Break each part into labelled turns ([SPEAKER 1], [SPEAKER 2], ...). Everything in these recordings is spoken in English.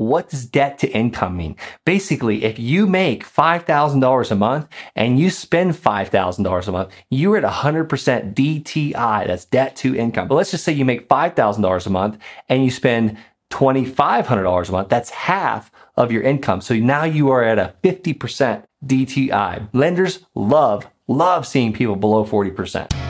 [SPEAKER 1] what does debt to income mean? Basically, if you make $5,000 a month and you spend $5,000 a month, you're at 100% DTI. That's debt to income. But let's just say you make $5,000 a month and you spend $2,500 a month. That's half of your income. So now you are at a 50% DTI. Lenders love, love seeing people below 40%.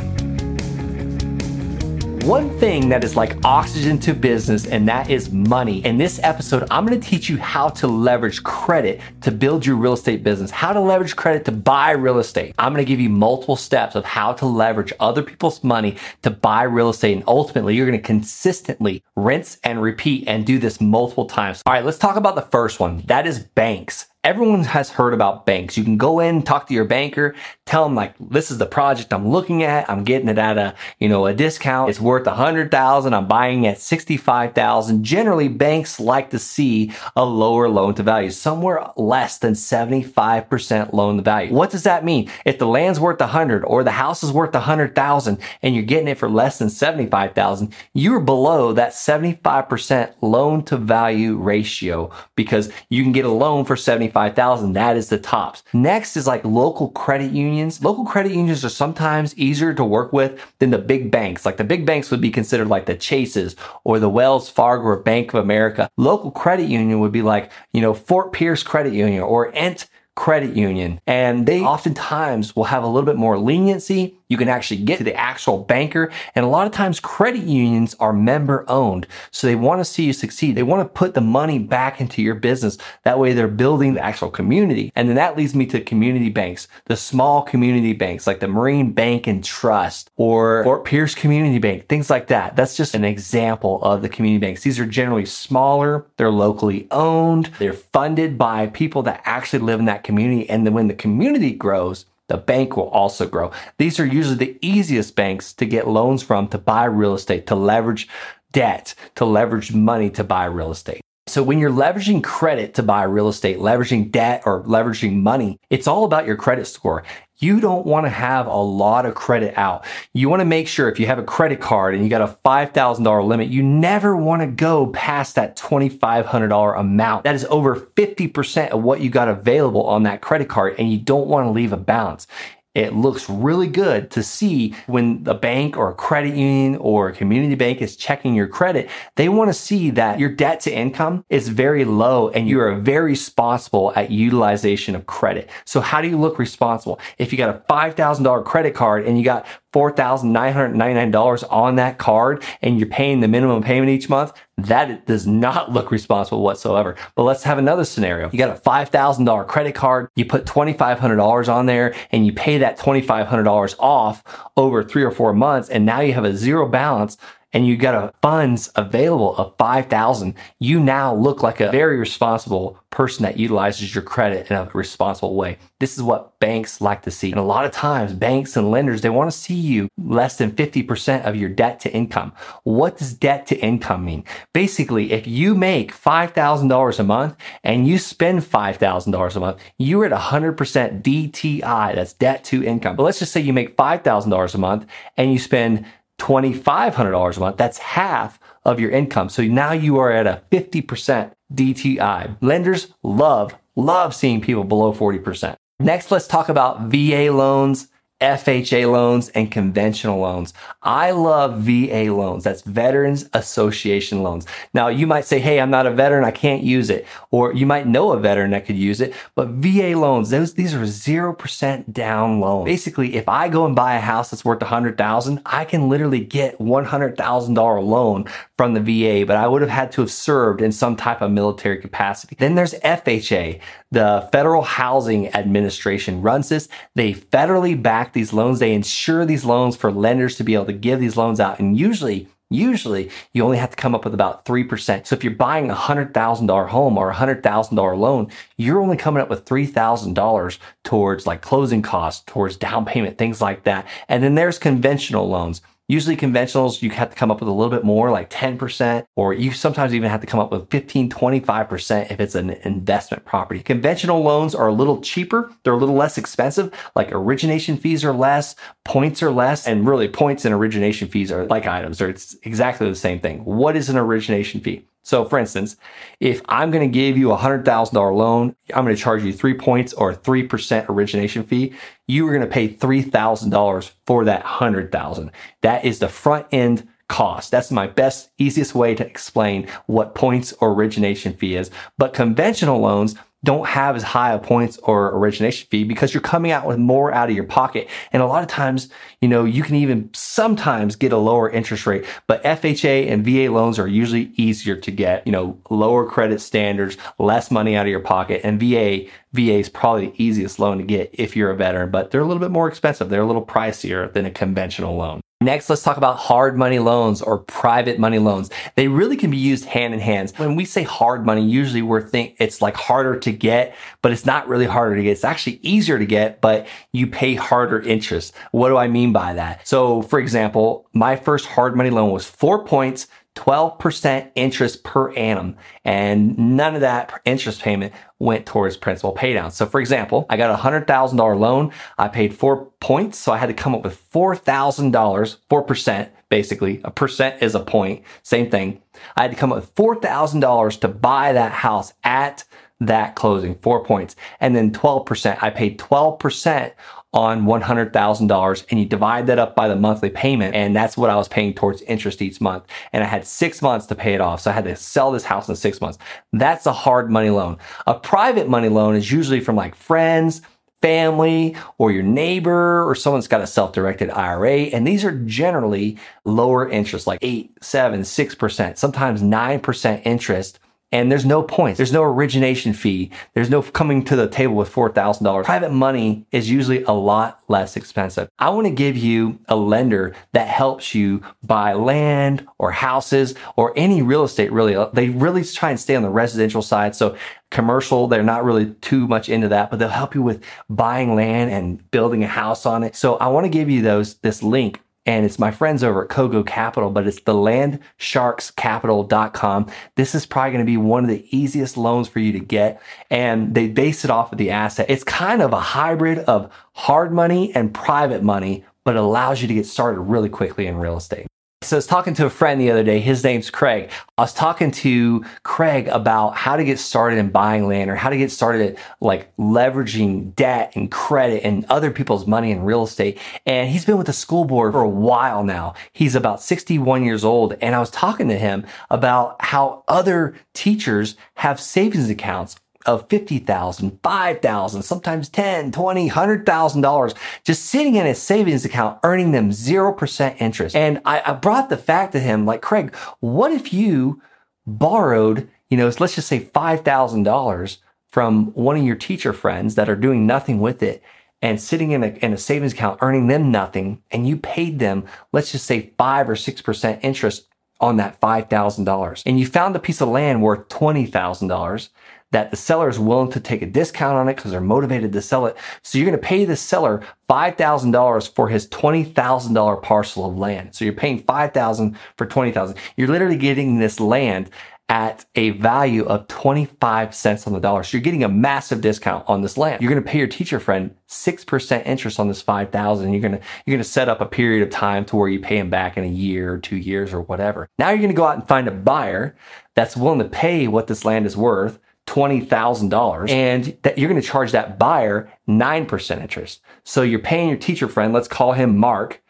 [SPEAKER 1] One thing that is like oxygen to business, and that is money. In this episode, I'm gonna teach you how to leverage credit to build your real estate business, how to leverage credit to buy real estate. I'm gonna give you multiple steps of how to leverage other people's money to buy real estate. And ultimately, you're gonna consistently rinse and repeat and do this multiple times. All right, let's talk about the first one. That is banks. Everyone has heard about banks. You can go in, talk to your banker, tell them like, this is the project I'm looking at. I'm getting it at a, you know, a discount. It's worth a hundred thousand. I'm buying at 65,000. Generally, banks like to see a lower loan to value, somewhere less than 75% loan to value. What does that mean? If the land's worth a hundred or the house is worth a hundred thousand and you're getting it for less than 75,000, you're below that 75% loan to value ratio because you can get a loan for 75 25,000. That is the tops. Next is like local credit unions. Local credit unions are sometimes easier to work with than the big banks. Like the big banks would be considered like the Chases or the Wells Fargo or Bank of America. Local credit union would be like, you know, Fort Pierce Credit Union or Ent Credit Union. And they oftentimes will have a little bit more leniency you can actually get to the actual banker. And a lot of times credit unions are member owned. So they want to see you succeed. They want to put the money back into your business. That way they're building the actual community. And then that leads me to community banks, the small community banks like the Marine Bank and Trust or Fort Pierce Community Bank, things like that. That's just an example of the community banks. These are generally smaller. They're locally owned. They're funded by people that actually live in that community. And then when the community grows, the bank will also grow. These are usually the easiest banks to get loans from to buy real estate, to leverage debt, to leverage money to buy real estate. So when you're leveraging credit to buy real estate, leveraging debt or leveraging money, it's all about your credit score. You don't want to have a lot of credit out. You want to make sure if you have a credit card and you got a $5,000 limit, you never want to go past that $2,500 amount. That is over 50% of what you got available on that credit card and you don't want to leave a balance it looks really good to see when a bank or a credit union or a community bank is checking your credit. They want to see that your debt to income is very low and you are very responsible at utilization of credit. So how do you look responsible? If you got a $5,000 credit card and you got $4,999 on that card and you're paying the minimum payment each month, that does not look responsible whatsoever. But let's have another scenario. You got a $5,000 credit card, you put $2,500 on there and you pay that $2,500 off over three or four months. And now you have a zero balance and you got a funds available of 5,000, you now look like a very responsible person that utilizes your credit in a responsible way. This is what banks like to see. And a lot of times banks and lenders, they want to see you less than 50% of your debt to income. What does debt to income mean? Basically, if you make $5,000 a month and you spend $5,000 a month, you're at 100% DTI. That's debt to income. But let's just say you make $5,000 a month and you spend $2,500 a month. That's half of your income. So now you are at a 50% DTI. Lenders love, love seeing people below 40%. Next, let's talk about VA loans FHA loans and conventional loans. I love VA loans. That's Veterans Association loans. Now you might say, Hey, I'm not a veteran. I can't use it. Or you might know a veteran that could use it, but VA loans, those, these are 0% down loans. Basically, if I go and buy a house that's worth 100,000, I can literally get $100,000 loan from the VA, but I would have had to have served in some type of military capacity. Then there's FHA. The Federal Housing Administration runs this. They federally back these loans. They insure these loans for lenders to be able to give these loans out. And usually Usually you only have to come up with about 3%. So if you're buying a $100,000 home or a $100,000 loan, you're only coming up with $3,000 towards like closing costs, towards down payment, things like that. And then there's conventional loans. Usually conventionals, you have to come up with a little bit more, like 10%, or you sometimes even have to come up with 15, 25% if it's an investment property. Conventional loans are a little cheaper. They're a little less expensive. Like origination fees are less, points are less, and really points and origination fees are like items. They're it's exactly the same thing. What is an origination fee? So for instance, if I'm going to give you a hundred thousand dollar loan, I'm going to charge you three points or three percent origination fee. You are going to pay three thousand dollars for that hundred thousand. That is the front end cost. That's my best, easiest way to explain what points or origination fee is. But conventional loans, don't have as high a points or origination fee because you're coming out with more out of your pocket. And a lot of times, you know, you can even sometimes get a lower interest rate, but FHA and VA loans are usually easier to get, you know, lower credit standards, less money out of your pocket. And VA, VA is probably the easiest loan to get if you're a veteran, but they're a little bit more expensive. They're a little pricier than a conventional loan. Next, let's talk about hard money loans or private money loans. They really can be used hand in hand. When we say hard money, usually we're think it's like harder to get, but it's not really harder to get. It's actually easier to get, but you pay harder interest. What do I mean by that? So for example, my first hard money loan was four points 12% interest per annum and none of that interest payment went towards principal paydown. So for example, I got a $100,000 loan. I paid four points. So I had to come up with $4,000, 4% basically. A percent is a point. Same thing. I had to come up with $4,000 to buy that house at that closing, four points. And then 12%, I paid 12% on $100,000 and you divide that up by the monthly payment. And that's what I was paying towards interest each month. And I had six months to pay it off. So I had to sell this house in six months. That's a hard money loan. A private money loan is usually from like friends, family or your neighbor or someone's got a self-directed IRA. And these are generally lower interest, like eight, seven, six percent, sometimes nine percent interest and there's no points. There's no origination fee. There's no coming to the table with $4,000. Private money is usually a lot less expensive. I want to give you a lender that helps you buy land or houses or any real estate really. Uh, they really try and stay on the residential side. So commercial, they're not really too much into that, but they'll help you with buying land and building a house on it. So I want to give you those, this link and it's my friends over at Kogo Capital, but it's the landsharkscapital.com. This is probably going to be one of the easiest loans for you to get. And they base it off of the asset. It's kind of a hybrid of hard money and private money, but allows you to get started really quickly in real estate. So I was talking to a friend the other day. His name's Craig. I was talking to Craig about how to get started in buying land or how to get started at like leveraging debt and credit and other people's money in real estate. And he's been with the school board for a while now. He's about 61 years old. And I was talking to him about how other teachers have savings accounts of 50,000, 5,000, sometimes 10, 20, $100,000 just sitting in a savings account earning them 0% interest. And I, I brought the fact to him like, Craig, what if you borrowed, you know, let's just say $5,000 from one of your teacher friends that are doing nothing with it and sitting in a, in a savings account earning them nothing and you paid them, let's just say five or 6% interest on that $5,000 and you found a piece of land worth $20,000 that the seller is willing to take a discount on it because they're motivated to sell it. So you're going to pay the seller $5,000 for his $20,000 parcel of land. So you're paying 5,000 for 20,000. You're literally getting this land at a value of 25 cents on the dollar. So you're getting a massive discount on this land. You're going to pay your teacher friend 6% interest on this 5,000. You're going to, you're going to set up a period of time to where you pay him back in a year or two years or whatever. Now you're going to go out and find a buyer that's willing to pay what this land is worth $20,000 and that you're going to charge that buyer 9% interest. So you're paying your teacher friend, let's call him Mark.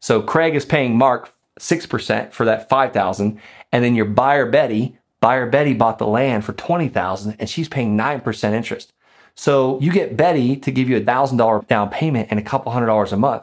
[SPEAKER 1] So Craig is paying Mark 6% for that 5,000 and then your buyer Betty, buyer Betty bought the land for 20,000 and she's paying 9% interest. So you get Betty to give you a $1,000 down payment and a couple hundred dollars a month.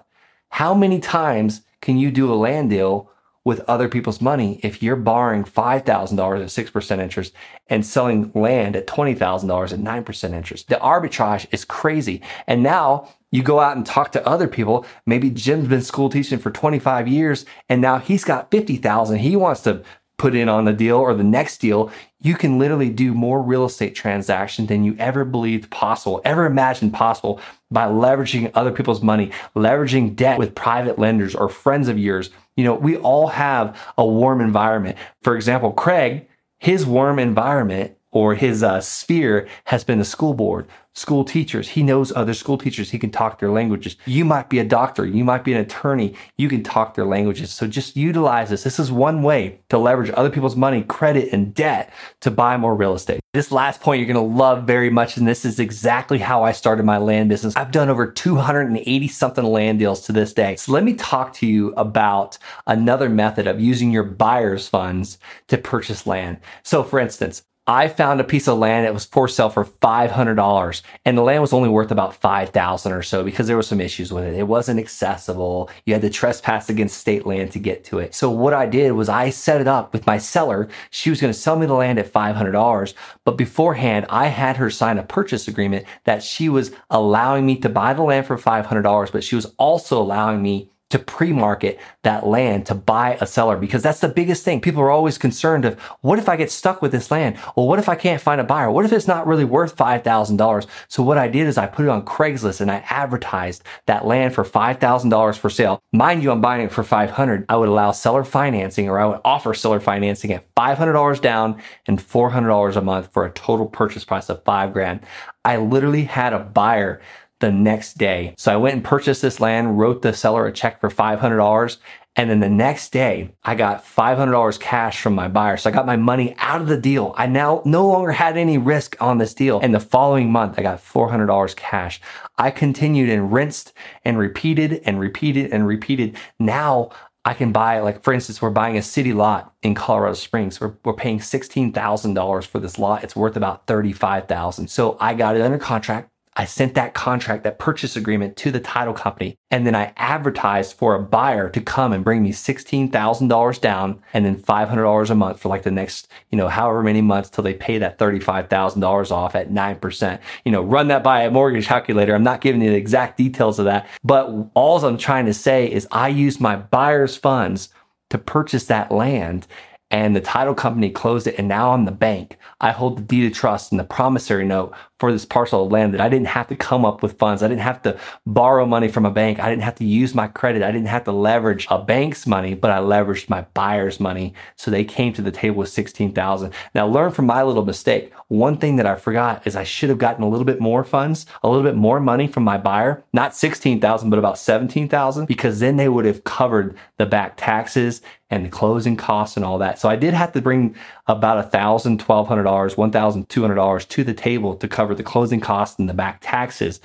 [SPEAKER 1] How many times can you do a land deal with other people's money if you're borrowing $5,000 at 6% interest and selling land at $20,000 at 9% interest. The arbitrage is crazy. And now You go out and talk to other people. Maybe Jim's been school teaching for 25 years and now he's got 50,000. He wants to put in on the deal or the next deal. You can literally do more real estate transactions than you ever believed possible, ever imagined possible by leveraging other people's money, leveraging debt with private lenders or friends of yours. You know, we all have a warm environment. For example, Craig, his warm environment or his uh, sphere has been the school board, school teachers. He knows other school teachers. He can talk their languages. You might be a doctor. You might be an attorney. You can talk their languages. So just utilize this. This is one way to leverage other people's money, credit, and debt to buy more real estate. This last point you're going to love very much. And this is exactly how I started my land business. I've done over 280 something land deals to this day. So let me talk to you about another method of using your buyer's funds to purchase land. So for instance, I found a piece of land that was for sale for $500 and the land was only worth about 5,000 or so because there were some issues with it. It wasn't accessible. You had to trespass against state land to get to it. So what I did was I set it up with my seller. She was going to sell me the land at $500, but beforehand I had her sign a purchase agreement that she was allowing me to buy the land for $500, but she was also allowing me to pre-market that land to buy a seller because that's the biggest thing. People are always concerned of what if I get stuck with this land? Well, what if I can't find a buyer? What if it's not really worth $5,000? So what I did is I put it on Craigslist and I advertised that land for $5,000 for sale. Mind you, I'm buying it for 500. I would allow seller financing or I would offer seller financing at $500 down and $400 a month for a total purchase price of five grand. I literally had a buyer the next day. So I went and purchased this land, wrote the seller a check for $500. And then the next day, I got $500 cash from my buyer. So I got my money out of the deal. I now no longer had any risk on this deal. And the following month, I got $400 cash. I continued and rinsed and repeated and repeated and repeated. Now I can buy, like, for instance, we're buying a city lot in Colorado Springs. We're, we're paying $16,000 for this lot. It's worth about 35,000. So I got it under contract. I sent that contract, that purchase agreement to the title company. And then I advertised for a buyer to come and bring me $16,000 down and then $500 a month for like the next, you know, however many months till they pay that $35,000 off at 9%. You know, run that by a mortgage calculator. I'm not giving you the exact details of that, but all I'm trying to say is I used my buyer's funds to purchase that land and the title company closed it and now I'm the bank. I hold the deed of trust and the promissory note for this parcel of land that I didn't have to come up with funds. I didn't have to borrow money from a bank. I didn't have to use my credit. I didn't have to leverage a bank's money, but I leveraged my buyer's money. So they came to the table with 16,000. Now learn from my little mistake. One thing that I forgot is I should have gotten a little bit more funds, a little bit more money from my buyer, not 16,000, but about 17,000 because then they would have covered the back taxes and the closing costs and all that. So I did have to bring about a thousand, twelve hundred dollars, one thousand two hundred dollars to the table to cover the closing costs and the back taxes.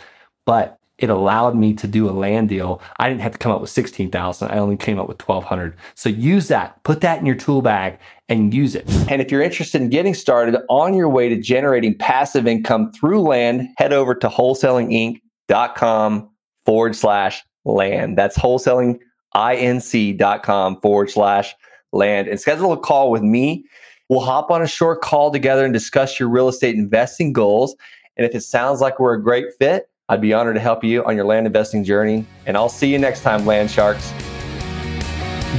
[SPEAKER 1] But it allowed me to do a land deal. I didn't have to come up with 16,000. I only came up with 1200. So use that, put that in your tool bag and use it. And if you're interested in getting started on your way to generating passive income through land, head over to wholesalinginc.com forward slash land. That's wholesalinginc.com forward slash land and schedule a call with me. We'll hop on a short call together and discuss your real estate investing goals. And if it sounds like we're a great fit, I'd be honored to help you on your land investing journey. And I'll see you next time, Land Sharks.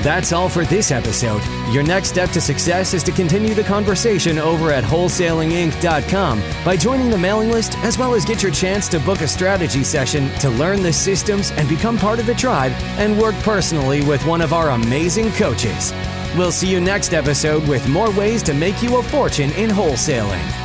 [SPEAKER 2] That's all for this episode. Your next step to success is to continue the conversation over at wholesalinginc.com by joining the mailing list, as well as get your chance to book a strategy session to learn the systems and become part of the tribe and work personally with one of our amazing coaches. We'll see you next episode with more ways to make you a fortune in wholesaling.